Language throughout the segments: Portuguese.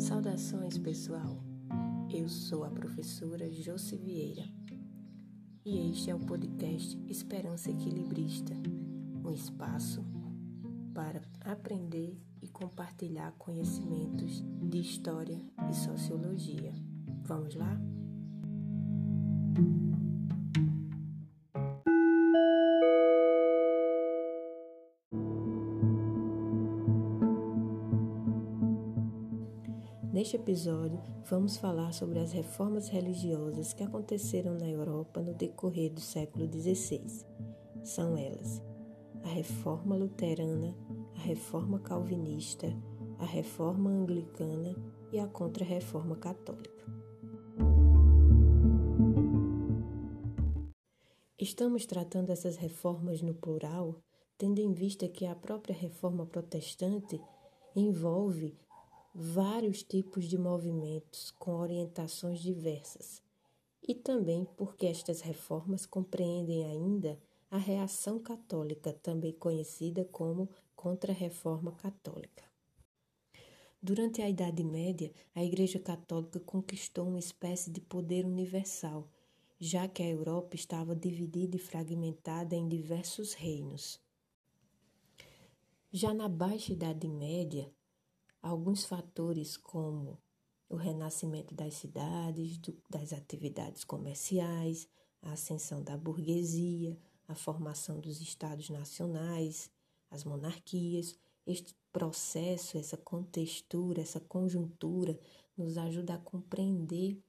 Saudações, pessoal. Eu sou a professora Josi Vieira e este é o podcast Esperança Equilibrista um espaço para aprender e compartilhar conhecimentos de história e sociologia. Vamos lá? Neste episódio, vamos falar sobre as reformas religiosas que aconteceram na Europa no decorrer do século XVI. São elas a Reforma Luterana, a Reforma Calvinista, a Reforma Anglicana e a Contra-Reforma Católica. Estamos tratando essas reformas no plural, tendo em vista que a própria reforma protestante envolve vários tipos de movimentos com orientações diversas, e também porque estas reformas compreendem ainda a reação católica, também conhecida como Contra-Reforma Católica. Durante a Idade Média, a Igreja Católica conquistou uma espécie de poder universal, já que a Europa estava dividida e fragmentada em diversos reinos. Já na Baixa Idade Média, alguns fatores como o renascimento das cidades, do, das atividades comerciais, a ascensão da burguesia, a formação dos estados nacionais, as monarquias, este processo, essa contextura, essa conjuntura nos ajuda a compreender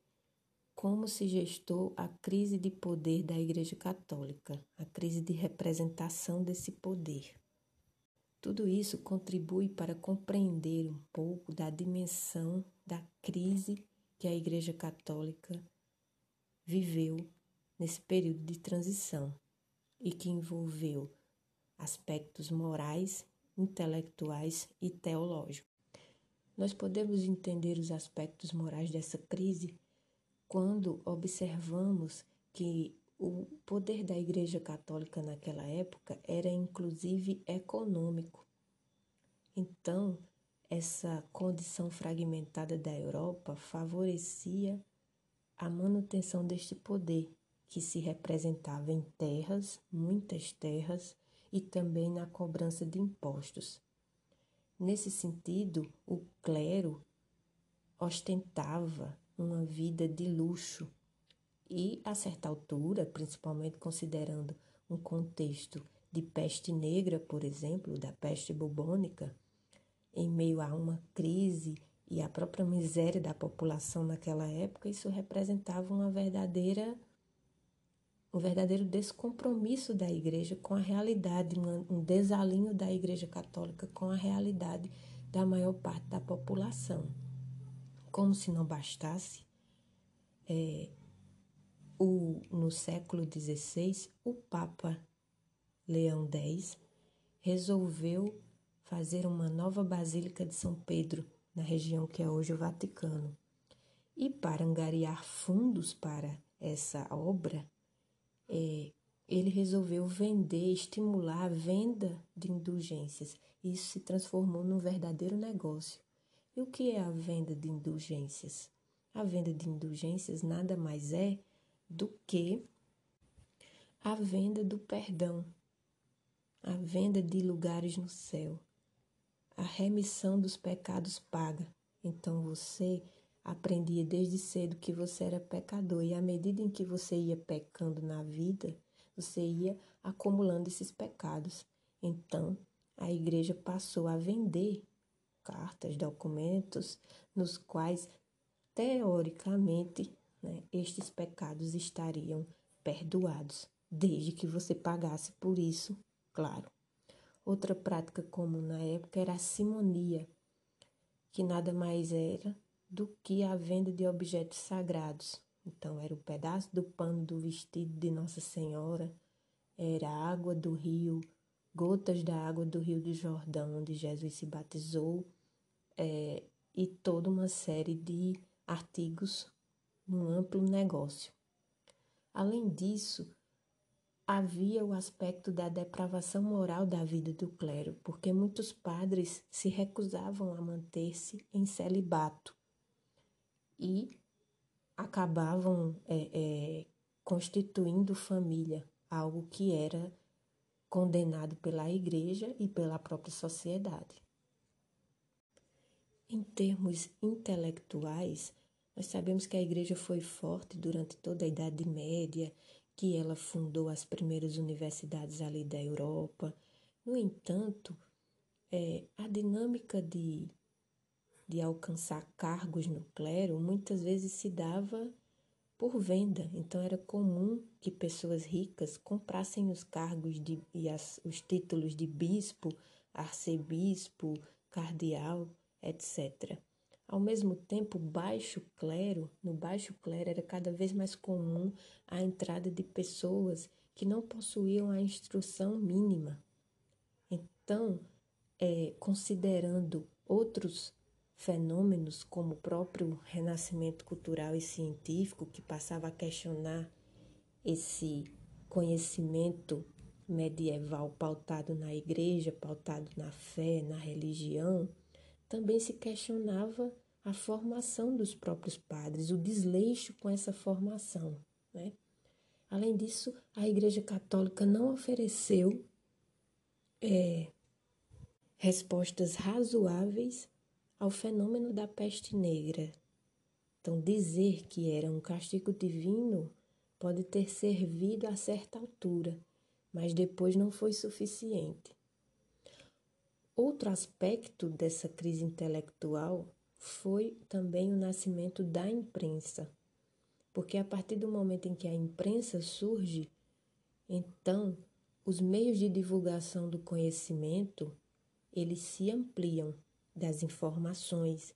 como se gestou a crise de poder da Igreja Católica, a crise de representação desse poder. Tudo isso contribui para compreender um pouco da dimensão da crise que a Igreja Católica viveu nesse período de transição e que envolveu aspectos morais, intelectuais e teológicos. Nós podemos entender os aspectos morais dessa crise quando observamos que o poder da Igreja Católica naquela época era inclusive econômico. Então, essa condição fragmentada da Europa favorecia a manutenção deste poder, que se representava em terras, muitas terras, e também na cobrança de impostos. Nesse sentido, o clero ostentava uma vida de luxo e, a certa altura, principalmente considerando um contexto de peste negra, por exemplo, da peste bubônica, em meio a uma crise e a própria miséria da população naquela época, isso representava uma verdadeira um verdadeiro descompromisso da igreja com a realidade, um desalinho da igreja católica com a realidade da maior parte da população. Como se não bastasse, é, o, no século XVI, o Papa Leão X resolveu fazer uma nova Basílica de São Pedro, na região que é hoje o Vaticano. E para angariar fundos para essa obra, é, ele resolveu vender, estimular a venda de indulgências. Isso se transformou num verdadeiro negócio. E o que é a venda de indulgências? A venda de indulgências nada mais é do que a venda do perdão, a venda de lugares no céu, a remissão dos pecados paga. Então você aprendia desde cedo que você era pecador e à medida em que você ia pecando na vida, você ia acumulando esses pecados. Então, a igreja passou a vender cartas, documentos nos quais teoricamente né, estes pecados estariam perdoados, desde que você pagasse por isso, claro. Outra prática comum na época era a simonia, que nada mais era do que a venda de objetos sagrados. Então, era o um pedaço do pano do vestido de Nossa Senhora, era a água do rio, gotas da água do rio de Jordão, onde Jesus se batizou, é, e toda uma série de artigos num amplo negócio. Além disso, havia o aspecto da depravação moral da vida do clero, porque muitos padres se recusavam a manter-se em celibato, e acabavam é, é, constituindo família, algo que era condenado pela igreja e pela própria sociedade. Em termos intelectuais, nós sabemos que a igreja foi forte durante toda a Idade Média, que ela fundou as primeiras universidades ali da Europa. No entanto, é, a dinâmica de, de alcançar cargos no clero muitas vezes se dava por venda. Então era comum que pessoas ricas comprassem os cargos de, e as, os títulos de bispo, arcebispo, cardeal etc. Ao mesmo tempo, baixo clero, no baixo clero era cada vez mais comum a entrada de pessoas que não possuíam a instrução mínima. Então, é, considerando outros fenômenos, como o próprio renascimento cultural e científico, que passava a questionar esse conhecimento medieval pautado na igreja, pautado na fé, na religião, também se questionava a formação dos próprios padres, o desleixo com essa formação. Né? Além disso, a Igreja Católica não ofereceu é, respostas razoáveis ao fenômeno da peste negra. Então, dizer que era um castigo divino pode ter servido a certa altura, mas depois não foi suficiente. Outro aspecto dessa crise intelectual foi também o nascimento da imprensa. Porque a partir do momento em que a imprensa surge, então os meios de divulgação do conhecimento, eles se ampliam das informações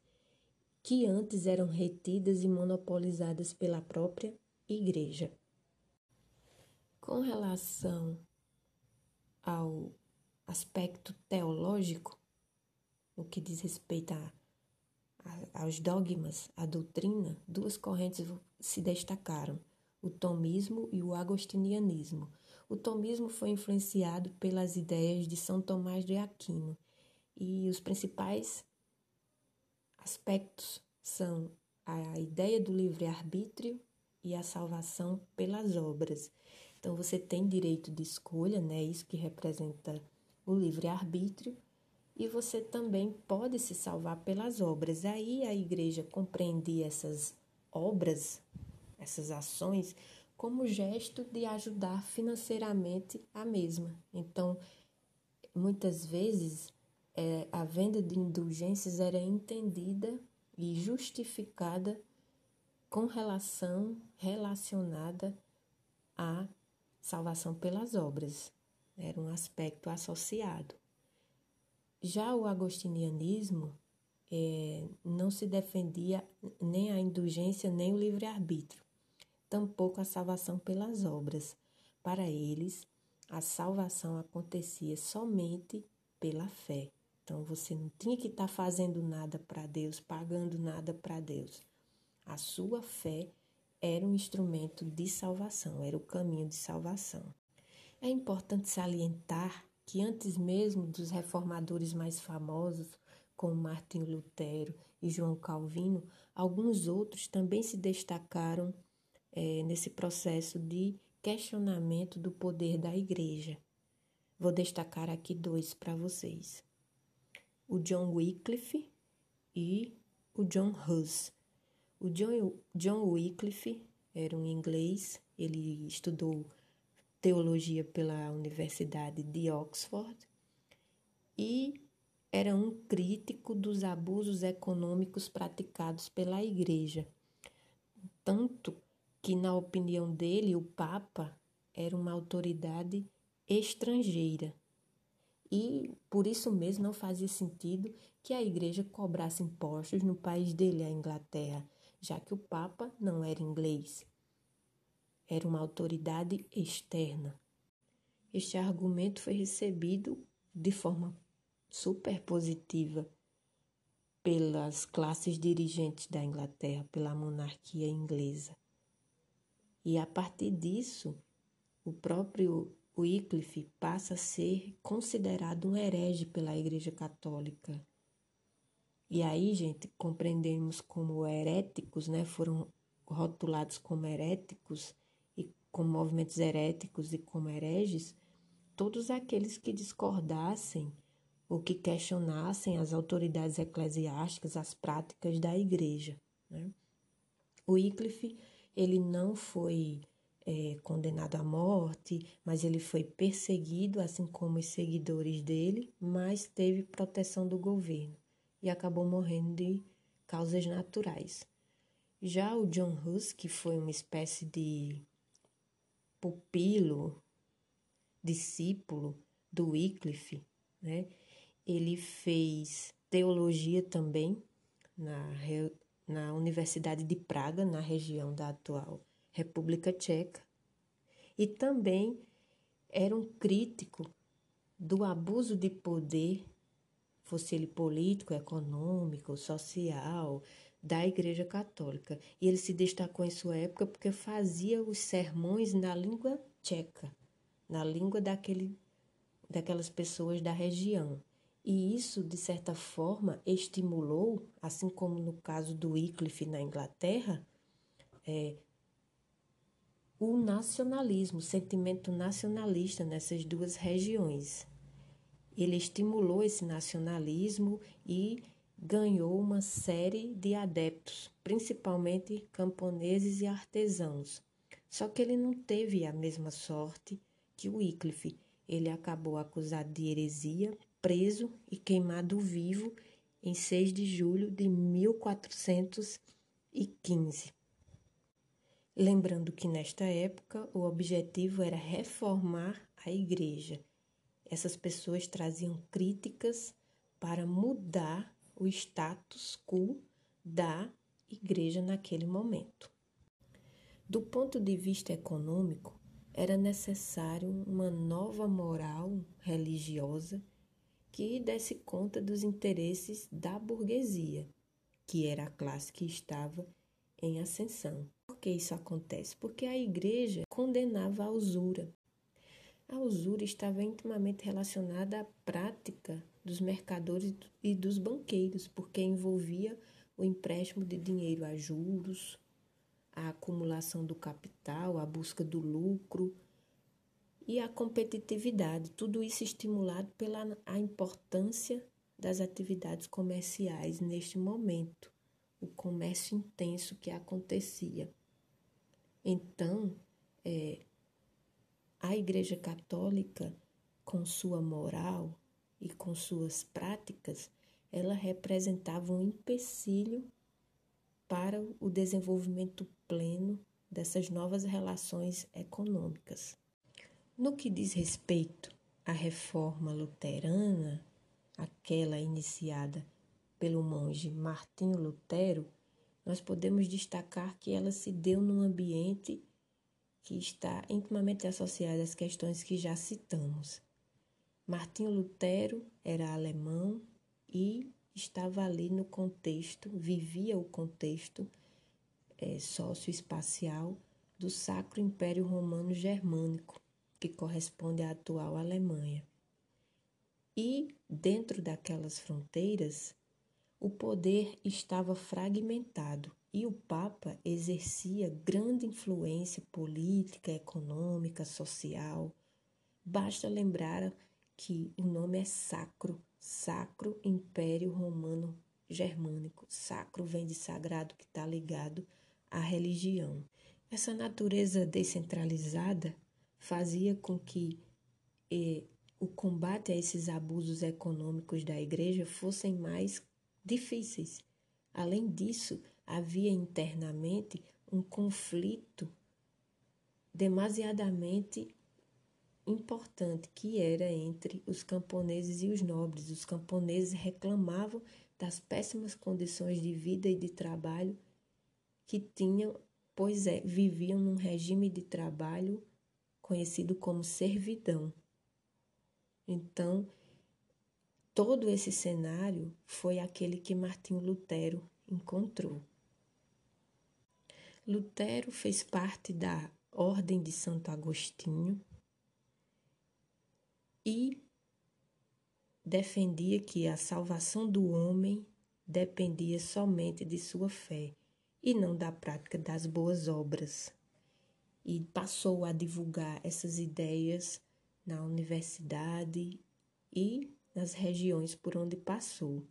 que antes eram retidas e monopolizadas pela própria igreja. Com relação ao aspecto teológico, no que diz respeito a, aos dogmas, à doutrina, duas correntes se destacaram: o tomismo e o agostinianismo. O tomismo foi influenciado pelas ideias de São Tomás de Aquino e os principais aspectos são a ideia do livre-arbítrio e a salvação pelas obras. Então você tem direito de escolha, né? Isso que representa o livre-arbítrio, e você também pode se salvar pelas obras. Aí a igreja compreendia essas obras, essas ações, como gesto de ajudar financeiramente a mesma. Então, muitas vezes, é, a venda de indulgências era entendida e justificada com relação relacionada à salvação pelas obras era um aspecto associado. Já o agostinianismo é, não se defendia nem a indulgência nem o livre-arbítrio, tampouco a salvação pelas obras. Para eles, a salvação acontecia somente pela fé. Então você não tinha que estar tá fazendo nada para Deus, pagando nada para Deus. A sua fé era um instrumento de salvação, era o caminho de salvação. É importante salientar que antes mesmo dos reformadores mais famosos, como Martinho Lutero e João Calvino, alguns outros também se destacaram é, nesse processo de questionamento do poder da igreja. Vou destacar aqui dois para vocês: o John Wycliffe e o John Hus. O John, John Wycliffe era um inglês, ele estudou teologia pela Universidade de Oxford e era um crítico dos abusos econômicos praticados pela Igreja. Tanto que, na opinião dele, o Papa era uma autoridade estrangeira. E por isso mesmo não fazia sentido que a igreja cobrasse impostos no país dele, a Inglaterra, já que o Papa não era inglês era uma autoridade externa. Este argumento foi recebido de forma super positiva pelas classes dirigentes da Inglaterra, pela monarquia inglesa. E a partir disso, o próprio Wycliffe passa a ser considerado um herege pela Igreja Católica. E aí, gente, compreendemos como heréticos, né, foram rotulados como heréticos como movimentos heréticos e como hereges, todos aqueles que discordassem ou que questionassem as autoridades eclesiásticas, as práticas da igreja. Né? O Wycliffe, ele não foi é, condenado à morte, mas ele foi perseguido, assim como os seguidores dele, mas teve proteção do governo e acabou morrendo de causas naturais. Já o John Hus, que foi uma espécie de pupilo, discípulo do Wycliffe, né? Ele fez teologia também na, na Universidade de Praga, na região da atual República Tcheca, e também era um crítico do abuso de poder, fosse ele político, econômico, social, da Igreja Católica. E ele se destacou em sua época porque fazia os sermões na língua tcheca, na língua daquele, daquelas pessoas da região. E isso, de certa forma, estimulou, assim como no caso do Wycliffe na Inglaterra, é, o nacionalismo, o sentimento nacionalista nessas duas regiões. Ele estimulou esse nacionalismo e ganhou uma série de adeptos, principalmente camponeses e artesãos. Só que ele não teve a mesma sorte que Wycliffe. Ele acabou acusado de heresia, preso e queimado vivo em 6 de julho de 1415. Lembrando que nesta época o objetivo era reformar a igreja. Essas pessoas traziam críticas para mudar o status quo da igreja naquele momento. Do ponto de vista econômico, era necessário uma nova moral religiosa que desse conta dos interesses da burguesia, que era a classe que estava em ascensão. Por que isso acontece? Porque a igreja condenava a usura. A usura estava intimamente relacionada à prática dos mercadores e dos banqueiros, porque envolvia o empréstimo de dinheiro a juros, a acumulação do capital, a busca do lucro e a competitividade. Tudo isso estimulado pela a importância das atividades comerciais neste momento, o comércio intenso que acontecia. Então, é, a Igreja Católica, com sua moral, e com suas práticas, ela representava um empecilho para o desenvolvimento pleno dessas novas relações econômicas. No que diz respeito à reforma luterana, aquela iniciada pelo monge Martinho Lutero, nós podemos destacar que ela se deu num ambiente que está intimamente associado às questões que já citamos. Martinho Lutero era alemão e estava ali no contexto, vivia o contexto é, socioespacial do Sacro Império Romano Germânico, que corresponde à atual Alemanha. E dentro daquelas fronteiras, o poder estava fragmentado e o Papa exercia grande influência política, econômica, social. Basta lembrar que o nome é sacro, Sacro Império Romano Germânico. Sacro vem de sagrado, que está ligado à religião. Essa natureza descentralizada fazia com que eh, o combate a esses abusos econômicos da igreja fossem mais difíceis. Além disso, havia internamente um conflito demasiadamente importante que era entre os camponeses e os nobres. Os camponeses reclamavam das péssimas condições de vida e de trabalho que tinham, pois é, viviam num regime de trabalho conhecido como servidão. Então, todo esse cenário foi aquele que Martinho Lutero encontrou. Lutero fez parte da Ordem de Santo Agostinho, e defendia que a salvação do homem dependia somente de sua fé e não da prática das boas obras. E passou a divulgar essas ideias na universidade e nas regiões por onde passou.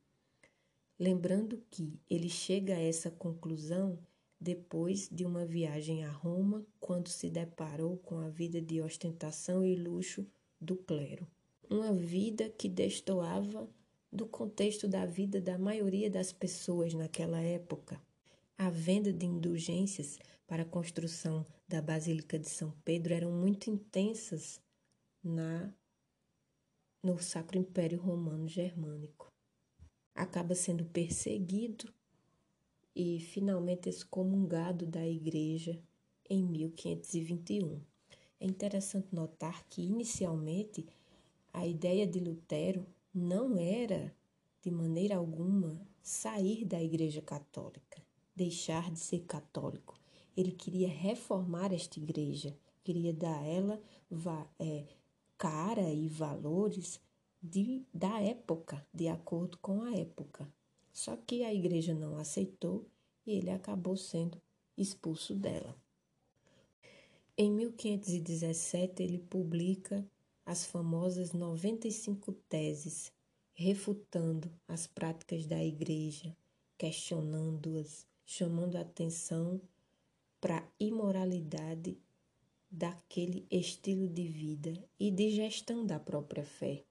Lembrando que ele chega a essa conclusão depois de uma viagem a Roma, quando se deparou com a vida de ostentação e luxo do clero. Uma vida que destoava do contexto da vida da maioria das pessoas naquela época. A venda de indulgências para a construção da Basílica de São Pedro eram muito intensas na no Sacro Império Romano Germânico. Acaba sendo perseguido e finalmente excomungado da igreja em 1521. É interessante notar que inicialmente a ideia de Lutero não era de maneira alguma sair da Igreja Católica, deixar de ser católico. Ele queria reformar esta igreja, queria dar a ela é, cara e valores de, da época, de acordo com a época. Só que a igreja não aceitou e ele acabou sendo expulso dela. Em 1517, ele publica as famosas 95 teses, refutando as práticas da igreja, questionando-as, chamando a atenção para a imoralidade daquele estilo de vida e de gestão da própria fé.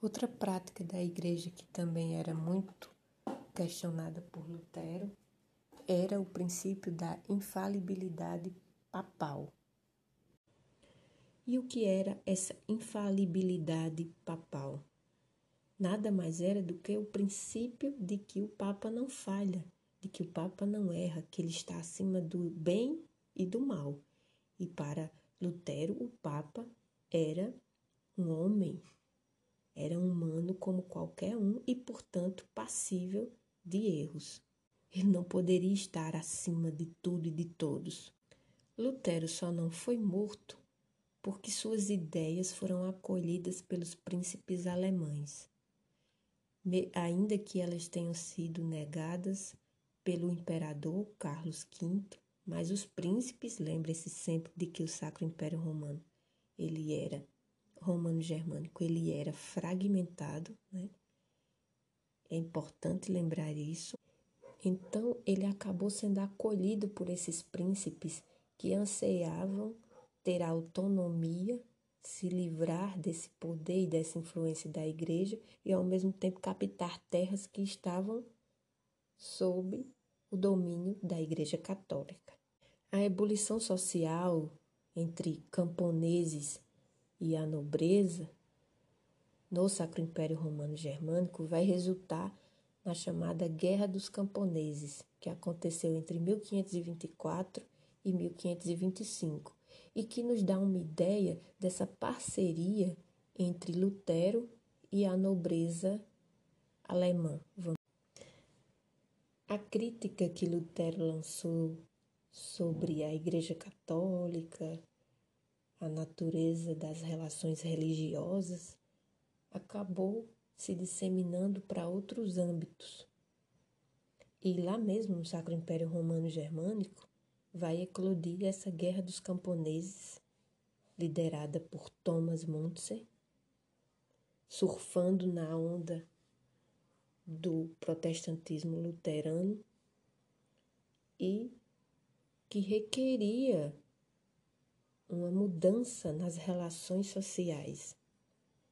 Outra prática da igreja que também era muito questionada por Lutero era o princípio da infalibilidade papal. E o que era essa infalibilidade papal? Nada mais era do que o princípio de que o Papa não falha, de que o Papa não erra, que ele está acima do bem e do mal. E para Lutero, o Papa era um homem, era um humano como qualquer um e, portanto, passível de erros. Ele não poderia estar acima de tudo e de todos. Lutero só não foi morto porque suas ideias foram acolhidas pelos príncipes alemães, ainda que elas tenham sido negadas pelo imperador Carlos V, mas os príncipes, lembrem-se sempre de que o Sacro Império Romano, ele era romano-germânico, ele era fragmentado, né? É importante lembrar isso. Então, ele acabou sendo acolhido por esses príncipes que anseiavam ter autonomia, se livrar desse poder e dessa influência da igreja e ao mesmo tempo captar terras que estavam sob o domínio da Igreja Católica. A ebulição social entre camponeses e a nobreza no Sacro Império Romano Germânico vai resultar na chamada Guerra dos Camponeses, que aconteceu entre 1524 e 1525, e que nos dá uma ideia dessa parceria entre Lutero e a nobreza alemã. A crítica que Lutero lançou sobre a Igreja Católica, a natureza das relações religiosas, acabou se disseminando para outros âmbitos. E lá mesmo no Sacro Império Romano Germânico, vai eclodir essa guerra dos camponeses, liderada por Thomas Montse, surfando na onda do protestantismo luterano e que requeria uma mudança nas relações sociais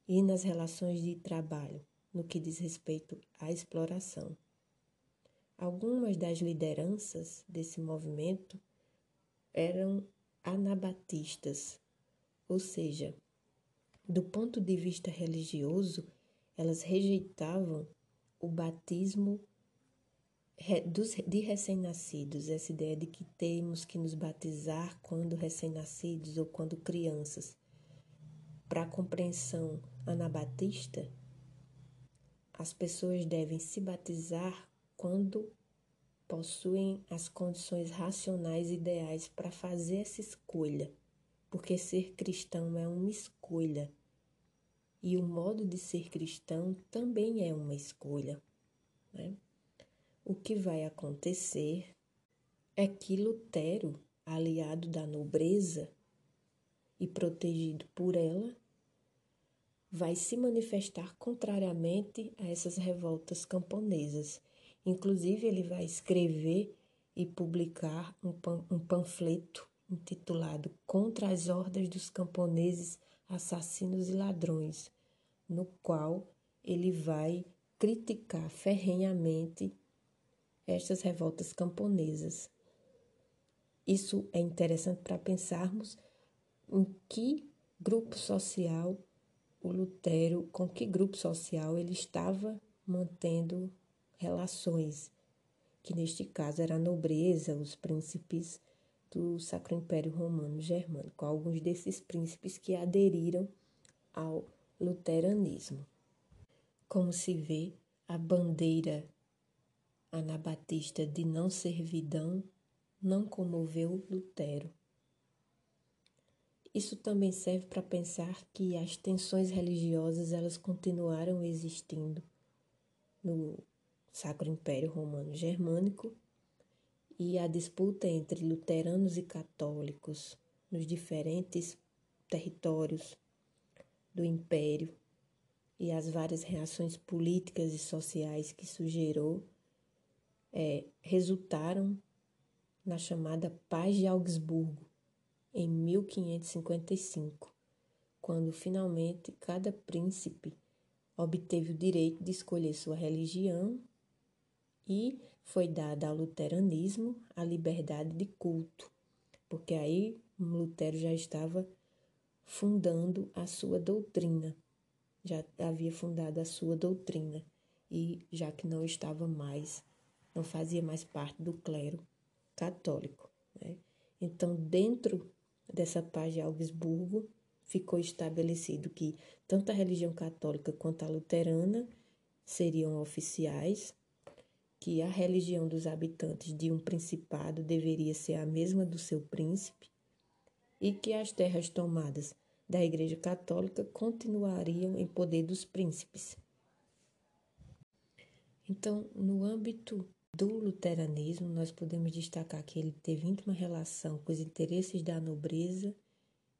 e nas relações de trabalho, no que diz respeito à exploração. Algumas das lideranças desse movimento eram anabatistas, ou seja, do ponto de vista religioso, elas rejeitavam o batismo de recém-nascidos, essa ideia de que temos que nos batizar quando recém-nascidos ou quando crianças. Para a compreensão anabatista, as pessoas devem se batizar quando possuem as condições racionais ideais para fazer essa escolha, porque ser cristão é uma escolha. E o modo de ser cristão também é uma escolha. Né? o que vai acontecer é que Lutero, aliado da nobreza e protegido por ela, vai se manifestar contrariamente a essas revoltas camponesas. Inclusive, ele vai escrever e publicar um, um panfleto intitulado Contra as Hordas dos Camponeses Assassinos e Ladrões, no qual ele vai criticar ferrenhamente estas revoltas camponesas. Isso é interessante para pensarmos em que grupo social o Lutero, com que grupo social ele estava mantendo relações, que neste caso era a nobreza, os príncipes do Sacro Império Romano Germânico, alguns desses príncipes que aderiram ao luteranismo. Como se vê, a bandeira anabatista de não servidão não comoveu Lutero. Isso também serve para pensar que as tensões religiosas elas continuaram existindo no Sacro Império Romano Germânico e a disputa entre luteranos e católicos nos diferentes territórios do império e as várias reações políticas e sociais que isso gerou é, resultaram na chamada Paz de Augsburgo, em 1555, quando finalmente cada príncipe obteve o direito de escolher sua religião e foi dada ao luteranismo a liberdade de culto, porque aí Lutero já estava fundando a sua doutrina, já havia fundado a sua doutrina e já que não estava mais, não fazia mais parte do clero católico. Né? Então, dentro dessa paz de Augsburgo, ficou estabelecido que tanto a religião católica quanto a luterana seriam oficiais, que a religião dos habitantes de um principado deveria ser a mesma do seu príncipe e que as terras tomadas da Igreja Católica continuariam em poder dos príncipes. Então, no âmbito do luteranismo, nós podemos destacar que ele teve íntima relação com os interesses da nobreza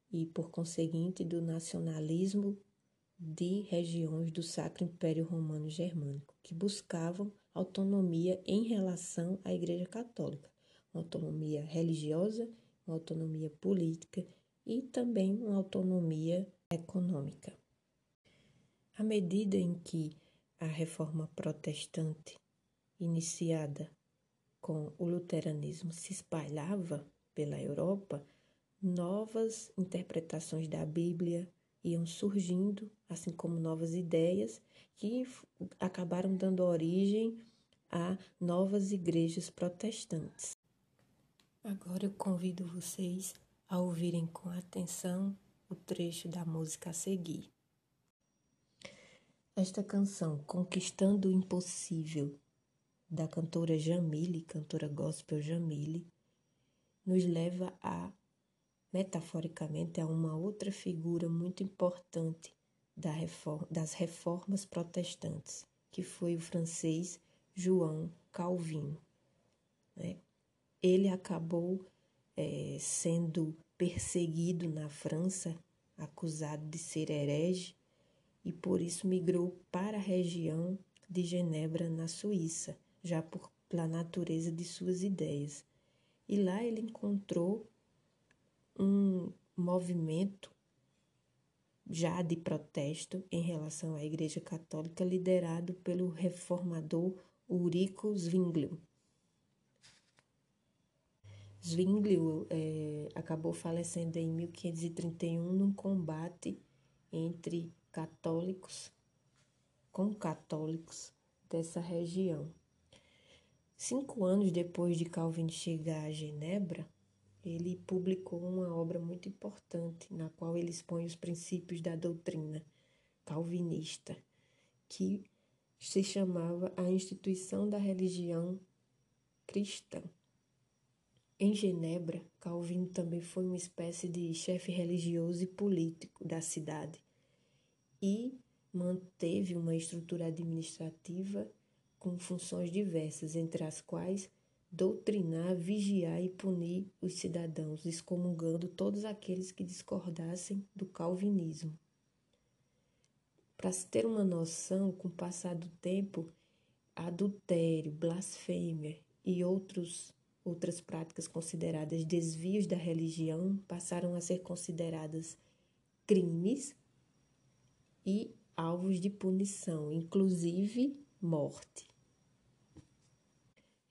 e, por conseguinte, do nacionalismo de regiões do Sacro Império Romano Germânico, que buscavam autonomia em relação à Igreja Católica, uma autonomia religiosa, uma autonomia política e também uma autonomia econômica. À medida em que a reforma protestante iniciada com o luteranismo se espalhava pela Europa, novas interpretações da Bíblia iam surgindo, assim como novas ideias que acabaram dando origem a novas igrejas protestantes. Agora eu convido vocês a ouvirem com atenção o trecho da música a seguir. Esta canção, Conquistando o Impossível, da cantora Jamile, cantora gospel Jamile, nos leva a, metaforicamente, a uma outra figura muito importante das reformas protestantes, que foi o francês João Calvino. Né? Ele acabou é, sendo perseguido na França, acusado de ser herege, e por isso migrou para a região de Genebra, na Suíça, já por, pela natureza de suas ideias. E lá ele encontrou um movimento já de protesto em relação à Igreja Católica, liderado pelo reformador Ulrico Zwinglio. Zwinglio é, acabou falecendo em 1531 num combate entre católicos com católicos dessa região. Cinco anos depois de Calvin chegar a Genebra, ele publicou uma obra muito importante na qual ele expõe os princípios da doutrina calvinista, que se chamava A Instituição da Religião Cristã. Em Genebra, Calvino também foi uma espécie de chefe religioso e político da cidade e manteve uma estrutura administrativa com funções diversas, entre as quais doutrinar, vigiar e punir os cidadãos, excomungando todos aqueles que discordassem do calvinismo. Para se ter uma noção, com o passar do tempo, adultério, blasfêmia e outros, outras práticas consideradas desvios da religião passaram a ser consideradas crimes e alvos de punição, inclusive morte.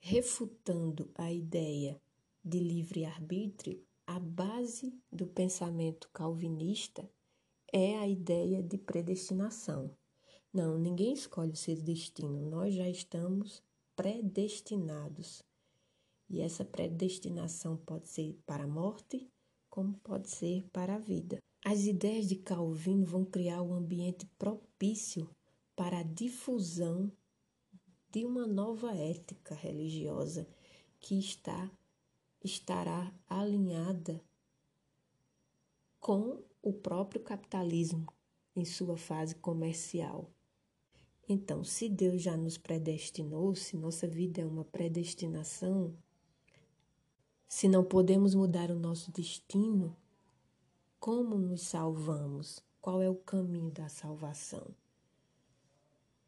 Refutando a ideia de livre-arbítrio, a base do pensamento calvinista é a ideia de predestinação. Não, ninguém escolhe o seu destino, nós já estamos predestinados. E essa predestinação pode ser para a morte, como pode ser para a vida. As ideias de Calvino vão criar um ambiente propício para a difusão de uma nova ética religiosa que está estará alinhada com o próprio capitalismo em sua fase comercial. Então, se Deus já nos predestinou, se nossa vida é uma predestinação, se não podemos mudar o nosso destino, como nos salvamos? Qual é o caminho da salvação?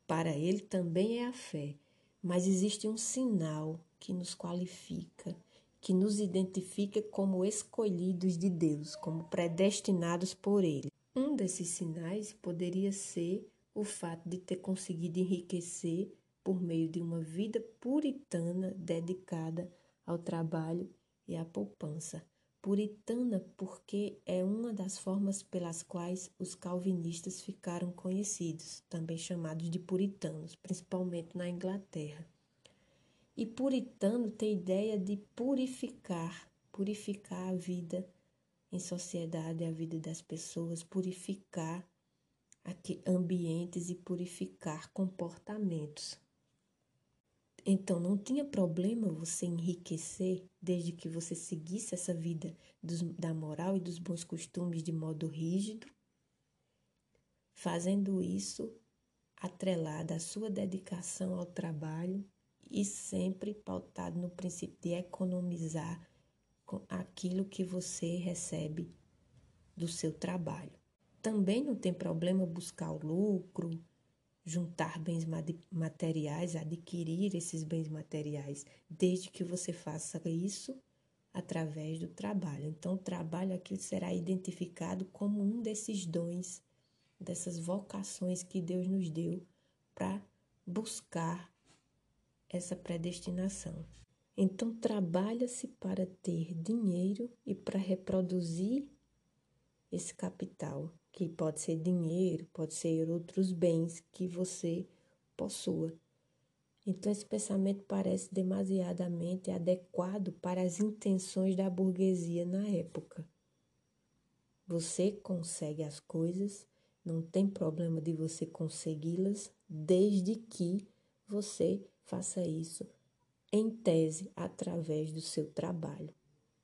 Para ele também é a fé, mas existe um sinal que nos qualifica, que nos identifica como escolhidos de Deus, como predestinados por ele. Um desses sinais poderia ser o fato de ter conseguido enriquecer por meio de uma vida puritana dedicada ao trabalho e à poupança puritana porque é uma das formas pelas quais os calvinistas ficaram conhecidos, também chamados de puritanos, principalmente na Inglaterra. E puritano tem ideia de purificar, purificar a vida em sociedade, a vida das pessoas, purificar aqui ambientes e purificar comportamentos. Então não tinha problema você enriquecer desde que você seguisse essa vida dos, da moral e dos bons costumes de modo rígido, fazendo isso atrelada à sua dedicação ao trabalho e sempre pautado no princípio de economizar aquilo que você recebe do seu trabalho. Também não tem problema buscar o lucro, juntar bens materiais, adquirir esses bens materiais, desde que você faça isso através do trabalho. Então, o trabalho aqui será identificado como um desses dons, dessas vocações que Deus nos deu para buscar essa predestinação. Então, trabalha-se para ter dinheiro e para reproduzir esse capital que pode ser dinheiro, pode ser outros bens que você possua. Então, esse pensamento parece demasiadamente adequado para as intenções da burguesia na época. Você consegue as coisas, não tem problema de você consegui-las, desde que você faça isso em tese através do seu trabalho.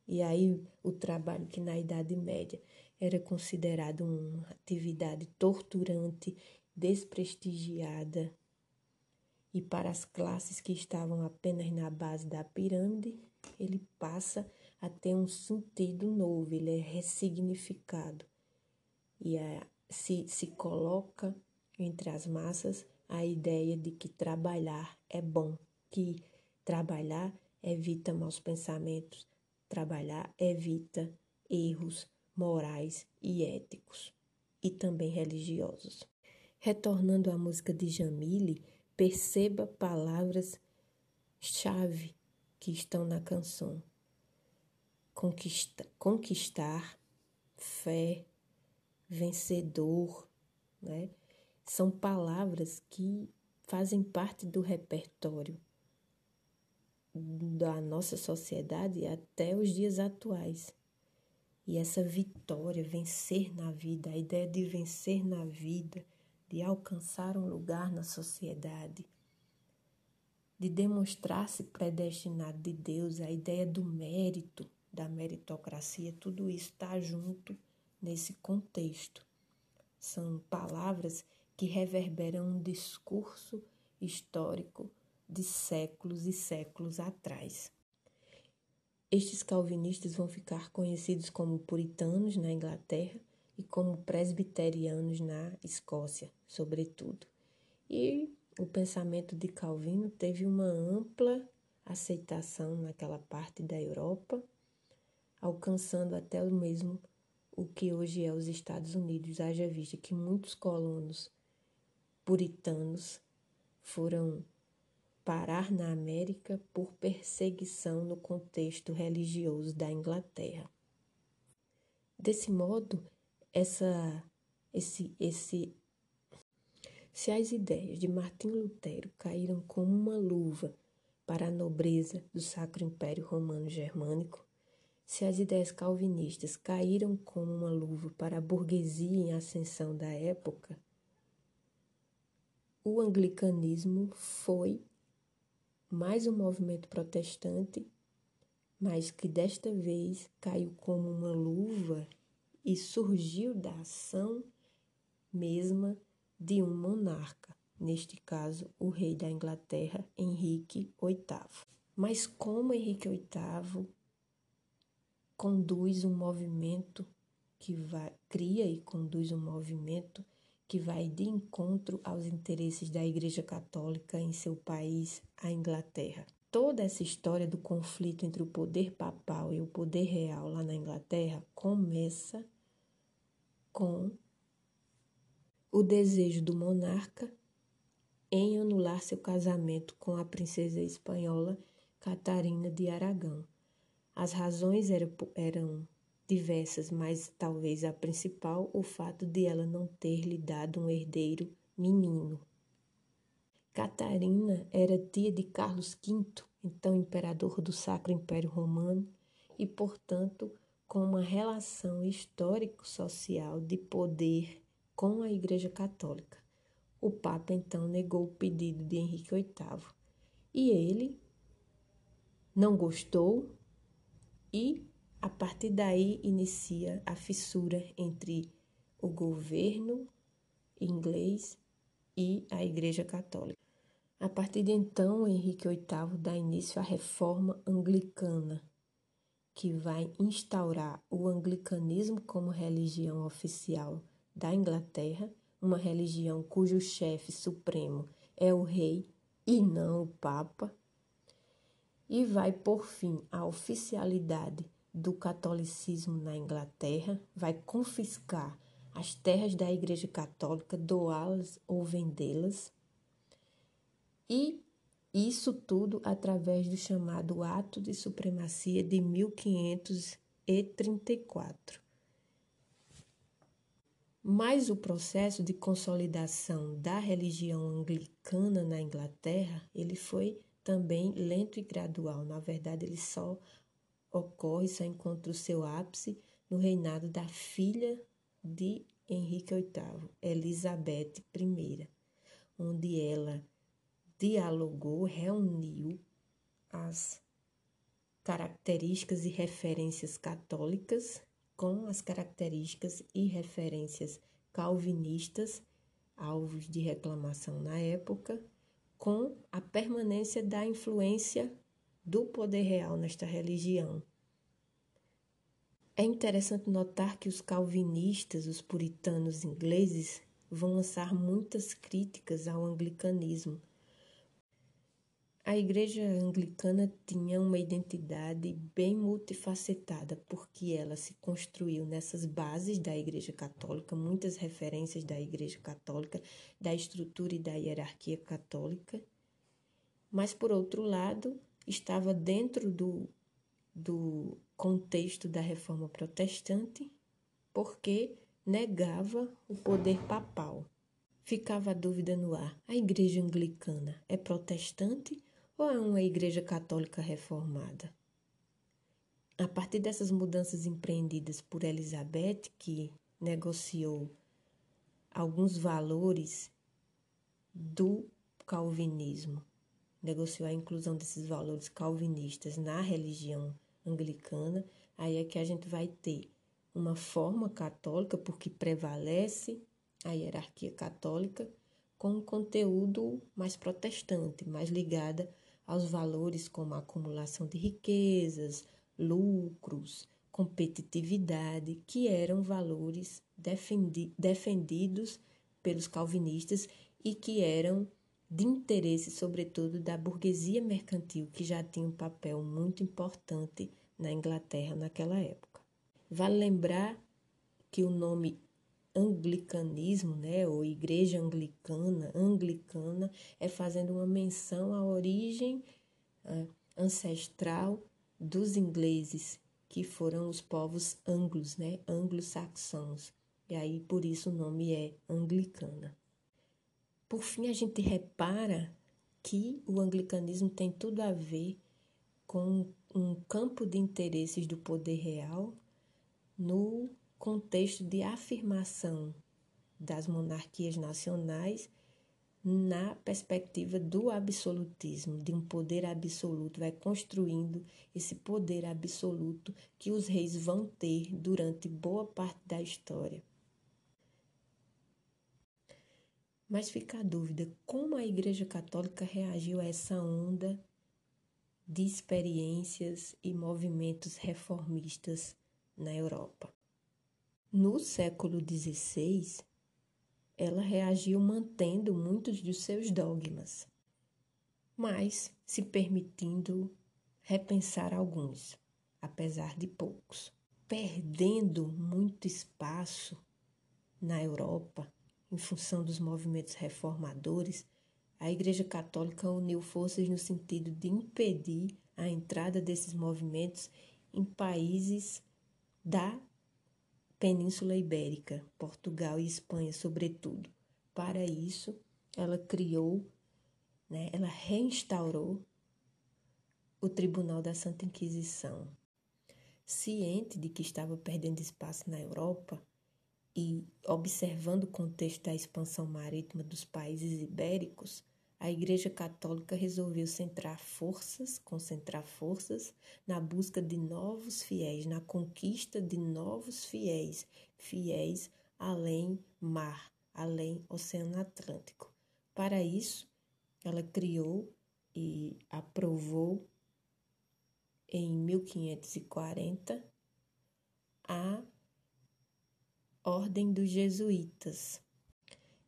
E aí, o trabalho que na Idade Média era considerado uma atividade torturante, desprestigiada, e para as classes que estavam apenas na base da pirâmide, ele passa a ter um sentido novo, ele é ressignificado. E se, se coloca entre as massas a ideia de que trabalhar é bom, que trabalhar evita maus pensamentos, trabalhar evita erros, morais e éticos, e também religiosos. Retornando à música de Jamile, perceba palavras-chave que estão na canção: Conquista, conquistar, fé, vencedor, né? São palavras que fazem parte do repertório da nossa sociedade até os dias atuais. E essa vitória, vencer na vida, a ideia de vencer na vida, de alcançar um lugar na sociedade, de demonstrar-se predestinado de Deus, a ideia do mérito, da meritocracia, tudo isso está junto nesse contexto. São palavras que reverberam um discurso histórico de séculos e séculos atrás. Estes calvinistas vão ficar conhecidos como puritanos na Inglaterra e como presbiterianos na Escócia, sobretudo. E o pensamento de Calvino teve uma ampla aceitação naquela parte da Europa, alcançando até o mesmo o que hoje é os Estados Unidos, haja vista que muitos colonos puritanos foram parar na América por perseguição no contexto religioso da Inglaterra. Desse modo, essa, esse, esse, se as ideias de Martim Lutero caíram como uma luva para a nobreza do Sacro Império Romano Germânico, se as ideias calvinistas caíram como uma luva para a burguesia em ascensão da época, o anglicanismo foi mais um movimento protestante, mas que desta vez caiu como uma luva e surgiu da ação mesma de um monarca neste caso, o rei da Inglaterra, Henrique VIII. Mas como Henrique VIII conduz um movimento que vai, cria e conduz um movimento que vai de encontro aos interesses da Igreja Católica em seu país, a Inglaterra. Toda essa história do conflito entre o poder papal e o poder real lá na Inglaterra começa com o desejo do monarca em anular seu casamento com a princesa espanhola Catarina de Aragão. As razões eram, diversas, mas talvez a principal o fato de ela não ter lhe dado um herdeiro menino. Catarina era tia de Carlos V, então imperador do Sacro Império Romano, e, portanto, com uma relação histórico-social de poder com a Igreja Católica. O Papa então negou o pedido de Henrique VIII e ele não gostou e a partir daí inicia a fissura entre o governo inglês e a Igreja Católica. A partir de então, Henrique VIII dá início à reforma anglicana, que vai instaurar o anglicanismo como religião oficial da Inglaterra uma religião cujo chefe supremo é o rei e não o papa, e vai por fim à oficialidade do catolicismo na Inglaterra, vai confiscar as terras da Igreja Católica, doá-las ou vendê-las, e isso tudo através do chamado Ato de Supremacia de 1534. Mas o processo de consolidação da religião anglicana na Inglaterra, ele foi também lento e gradual. Na verdade, ele só ocorre, só encontra o seu ápice no reinado da filha de Henrique VIII, Elizabeth I, onde ela dialogou, reuniu as características e referências católicas com as características e referências calvinistas, alvos de reclamação na época, com a permanência da influência do poder real nesta religião. É interessante notar que os calvinistas, os puritanos ingleses, vão lançar muitas críticas ao anglicanismo, a igreja anglicana tinha uma identidade bem multifacetada, porque ela se construiu nessas bases da igreja católica, muitas referências da igreja católica, da estrutura e da hierarquia católica. Mas, por outro lado, estava dentro do, do contexto da reforma protestante, porque negava o poder papal. Ficava a dúvida no ar: a igreja anglicana é protestante ou é uma igreja católica reformada? A partir dessas mudanças empreendidas por Elizabeth, que negociou alguns valores do calvinismo, negociou a inclusão desses valores calvinistas na religião anglicana, aí é que a gente vai ter uma forma católica, porque prevalece a hierarquia católica, com um conteúdo mais protestante, mais ligada aos valores como a acumulação de riquezas, lucros, competitividade, que eram valores defendi defendidos pelos calvinistas e que eram de interesse, sobretudo, da burguesia mercantil, que já tinha um papel muito importante na Inglaterra naquela época. Vale lembrar que o nome anglicanismo, né, ou igreja anglicana, anglicana, é fazendo uma menção à origem uh, ancestral dos ingleses, que foram os povos anglos, né, anglo-saxãos. E aí por isso o nome é anglicana. Por fim, a gente repara que o anglicanismo tem tudo a ver com um campo de interesses do poder real no contexto de afirmação das monarquias nacionais na perspectiva do absolutismo, de um poder absoluto, vai construindo esse poder absoluto que os reis vão ter durante boa parte da história. Mas fica a dúvida: como a Igreja Católica reagiu a essa onda de experiências e movimentos reformistas na Europa? No século XVI, ela reagiu mantendo muitos dos seus dogmas, mas se permitindo repensar alguns, apesar de poucos, perdendo muito espaço na Europa em função dos movimentos reformadores, a Igreja Católica uniu forças no sentido de impedir a entrada desses movimentos em países da Península Ibérica, Portugal e Espanha, sobretudo. Para isso, ela criou, né, ela reinstaurou o Tribunal da Santa Inquisição. Ciente de que estava perdendo espaço na Europa, e observando o contexto da expansão marítima dos países ibéricos, a Igreja Católica resolveu centrar forças, concentrar forças na busca de novos fiéis, na conquista de novos fiéis, fiéis além mar, além Oceano Atlântico. Para isso, ela criou e aprovou em 1540 a Ordem dos Jesuítas.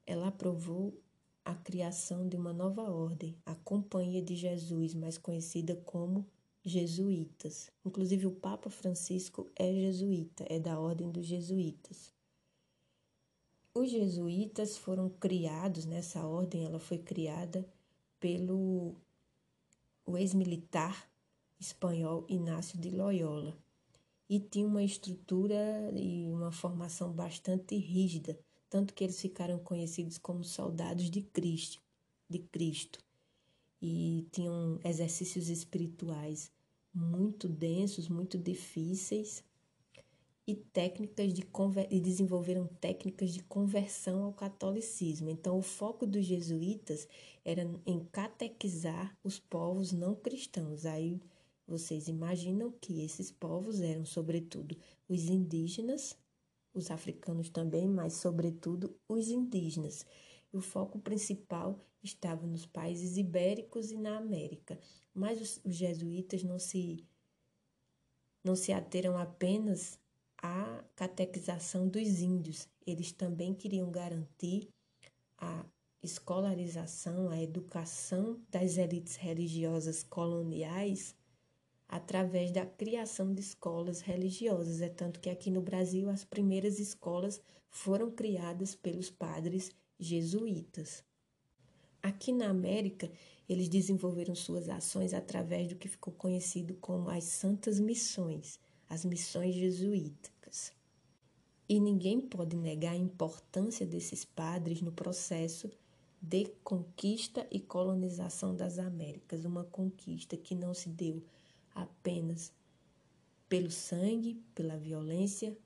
Ela aprovou a criação de uma nova ordem, a Companhia de Jesus, mais conhecida como Jesuítas. Inclusive, o Papa Francisco é jesuíta, é da Ordem dos Jesuítas. Os jesuítas foram criados, nessa ordem, ela foi criada pelo ex-militar espanhol Inácio de Loyola e tinha uma estrutura e uma formação bastante rígida, tanto que eles ficaram conhecidos como soldados de Cristo, de Cristo. E tinham exercícios espirituais muito densos, muito difíceis e técnicas de e desenvolveram técnicas de conversão ao catolicismo. Então, o foco dos jesuítas era em catequizar os povos não cristãos. Aí vocês imaginam que esses povos eram, sobretudo, os indígenas, os africanos também, mas, sobretudo, os indígenas. o foco principal estava nos países ibéricos e na América. Mas os, os jesuítas não se, não se ateram apenas à catequização dos índios, eles também queriam garantir a escolarização, a educação das elites religiosas coloniais através da criação de escolas religiosas. É tanto que aqui no Brasil as primeiras escolas foram criadas pelos padres jesuítas. Aqui na América, eles desenvolveram suas ações através do que ficou conhecido como as Santas Missões, as missões jesuíticas. E ninguém pode negar a importância desses padres no processo de conquista e colonização das Américas, uma conquista que não se deu apenas pelo sangue, pela violência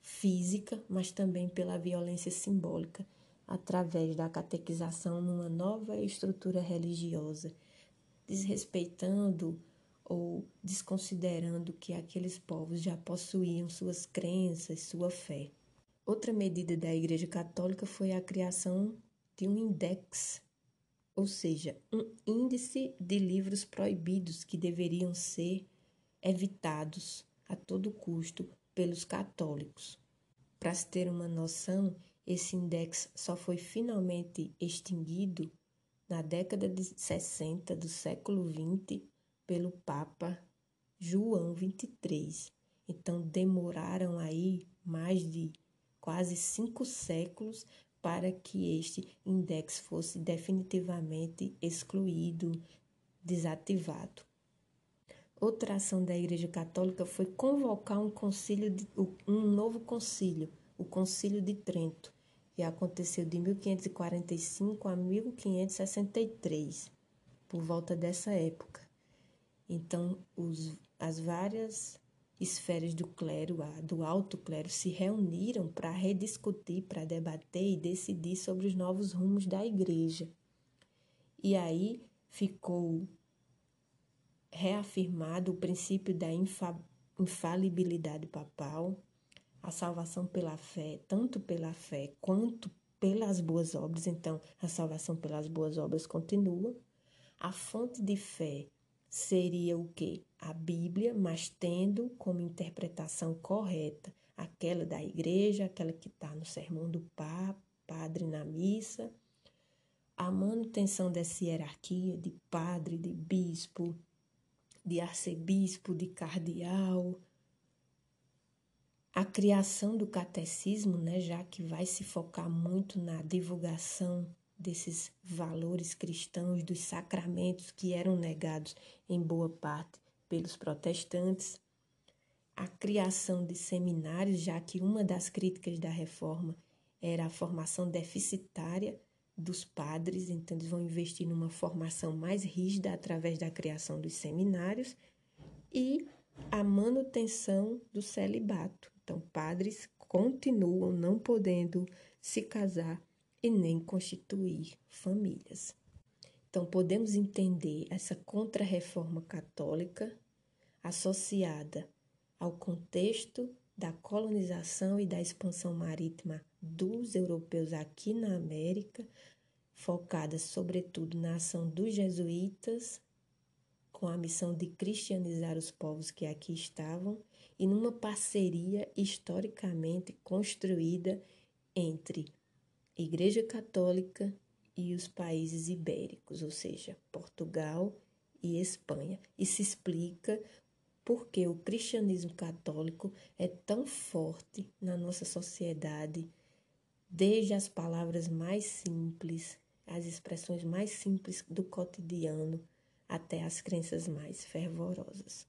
física, mas também pela violência simbólica, através da catequização numa nova estrutura religiosa, desrespeitando ou desconsiderando que aqueles povos já possuíam suas crenças, sua fé. Outra medida da Igreja Católica foi a criação de um index, ou seja, um índice de livros proibidos que deveriam ser evitados a todo custo pelos católicos. Para se ter uma noção, esse index só foi finalmente extinguido na década de 60 do século XX pelo Papa João XXIII. Então demoraram aí mais de quase cinco séculos para que este index fosse definitivamente excluído, desativado. Outra ação da Igreja Católica foi convocar um concílio, de, um novo concílio, o Concílio de Trento, que aconteceu de 1545 a 1563, por volta dessa época. Então, os, as várias esferas do clero, do alto clero, se reuniram para rediscutir, para debater e decidir sobre os novos rumos da igreja. E aí ficou reafirmado o princípio da infa, infalibilidade papal, a salvação pela fé, tanto pela fé quanto pelas boas obras. Então, a salvação pelas boas obras continua. A fonte de fé seria o que? A Bíblia, mas tendo como interpretação correta aquela da igreja, aquela que está no sermão do Papa, padre na missa. A manutenção dessa hierarquia de padre, de bispo, de arcebispo, de cardeal, a criação do catecismo, né, já que vai se focar muito na divulgação desses valores cristãos, dos sacramentos que eram negados em boa parte pelos protestantes, a criação de seminários, já que uma das críticas da reforma era a formação deficitária dos padres, então eles vão investir numa formação mais rígida através da criação dos seminários e a manutenção do celibato. Então, padres continuam não podendo se casar e nem constituir famílias. Então, podemos entender essa contra-reforma católica associada ao contexto da colonização e da expansão marítima dos europeus aqui na América, focada sobretudo na ação dos jesuítas, com a missão de cristianizar os povos que aqui estavam, e numa parceria historicamente construída entre Igreja Católica e os países ibéricos, ou seja, Portugal e Espanha. E se explica porque o cristianismo católico é tão forte na nossa sociedade, desde as palavras mais simples, as expressões mais simples do cotidiano, até as crenças mais fervorosas.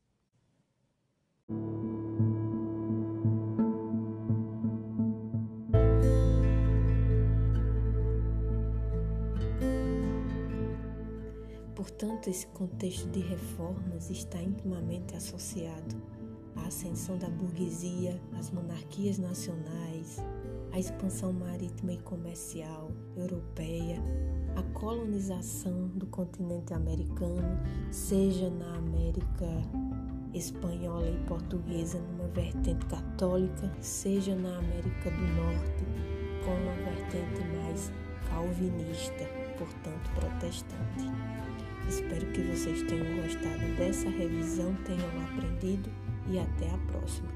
Portanto, esse contexto de reformas está intimamente associado à ascensão da burguesia, às monarquias nacionais, à expansão marítima e comercial europeia, à colonização do continente americano, seja na América espanhola e portuguesa numa vertente católica, seja na América do Norte com uma vertente mais calvinista, portanto protestante. Espero que vocês tenham gostado dessa revisão, tenham aprendido e até a próxima.